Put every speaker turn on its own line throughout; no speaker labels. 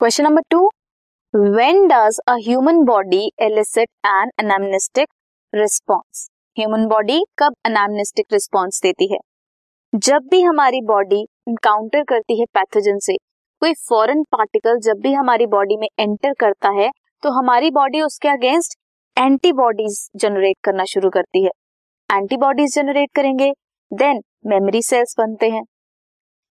Question number two when does a body elicit an anamnestic response human body कब anamnestic response देती है? जब भी हमारी बॉडी इनकाउंटर करती है पैथोजन से, कोई फॉरेन पार्टिकल जब भी हमारी बॉडी में एंटर करता है तो हमारी बॉडी उसके अगेंस्ट एंटीबॉडीज जनरेट करना शुरू करती है। एंटीबॉडीज जनरेट करेंगे देन मेमोरी सेल्स बनते हैं।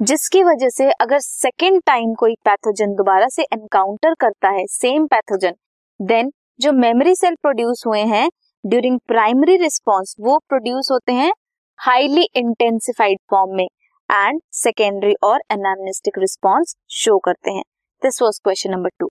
जिसकी वजह से अगर सेकेंड टाइम कोई पैथोजन दोबारा से एनकाउंटर करता है सेम पैथोजन देन जो मेमोरी सेल प्रोड्यूस हुए हैं ड्यूरिंग प्राइमरी रिस्पॉन्स वो प्रोड्यूस होते हैं हाईली इंटेंसिफाइड फॉर्म में एंड सेकेंडरी और एनामनिस्टिक रिस्पॉन्स शो करते हैं. This was question number two